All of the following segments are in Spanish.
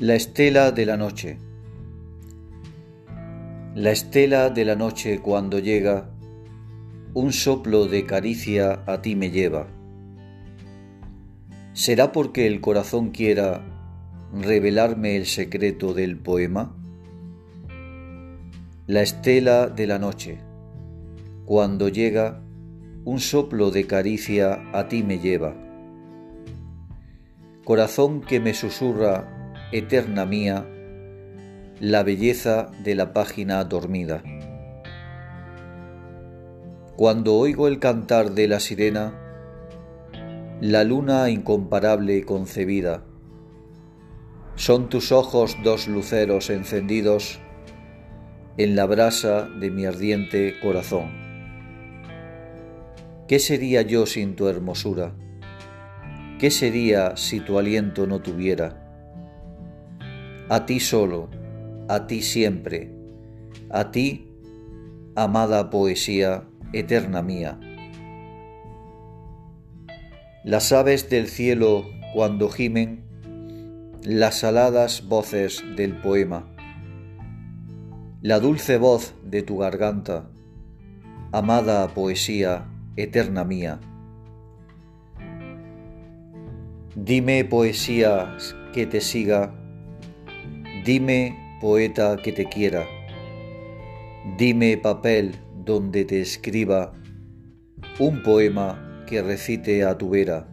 La estela de la noche. La estela de la noche cuando llega, un soplo de caricia a ti me lleva. ¿Será porque el corazón quiera revelarme el secreto del poema? La estela de la noche, cuando llega, un soplo de caricia a ti me lleva. Corazón que me susurra eterna mía, la belleza de la página dormida. Cuando oigo el cantar de la sirena, la luna incomparable concebida, son tus ojos dos luceros encendidos en la brasa de mi ardiente corazón. ¿Qué sería yo sin tu hermosura? ¿Qué sería si tu aliento no tuviera? A ti solo, a ti siempre, a ti, amada poesía eterna mía. Las aves del cielo cuando gimen, las aladas voces del poema, la dulce voz de tu garganta, amada poesía eterna mía. Dime poesía que te siga Dime, poeta, que te quiera. Dime, papel, donde te escriba un poema que recite a tu vera.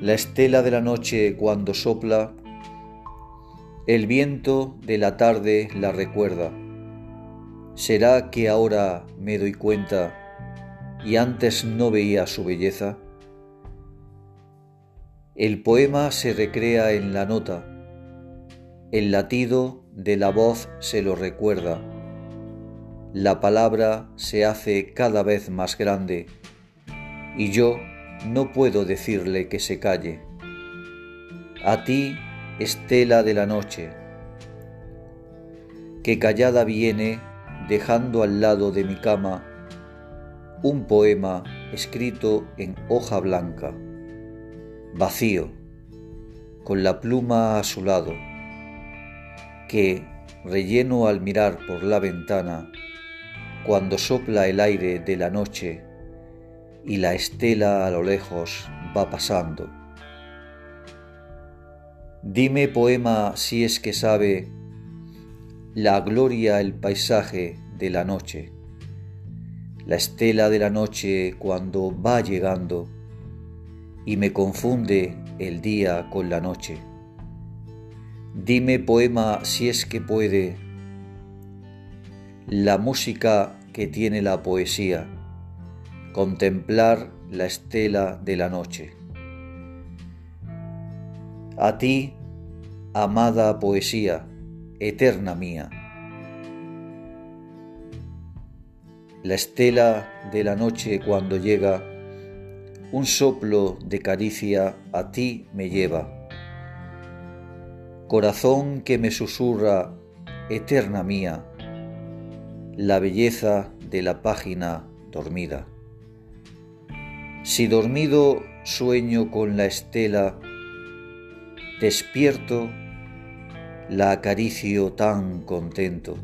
La estela de la noche cuando sopla, el viento de la tarde la recuerda. ¿Será que ahora me doy cuenta y antes no veía su belleza? El poema se recrea en la nota, el latido de la voz se lo recuerda, la palabra se hace cada vez más grande. Y yo no puedo decirle que se calle. A ti, estela de la noche, que callada viene dejando al lado de mi cama un poema escrito en hoja blanca vacío, con la pluma a su lado, que, relleno al mirar por la ventana, cuando sopla el aire de la noche y la estela a lo lejos va pasando. Dime poema si es que sabe la gloria el paisaje de la noche, la estela de la noche cuando va llegando y me confunde el día con la noche. Dime poema si es que puede la música que tiene la poesía, contemplar la estela de la noche. A ti, amada poesía, eterna mía. La estela de la noche cuando llega un soplo de caricia a ti me lleva. Corazón que me susurra, eterna mía, la belleza de la página dormida. Si dormido sueño con la estela, despierto, la acaricio tan contento.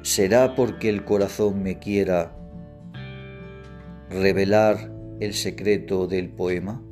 ¿Será porque el corazón me quiera revelar el secreto del poema?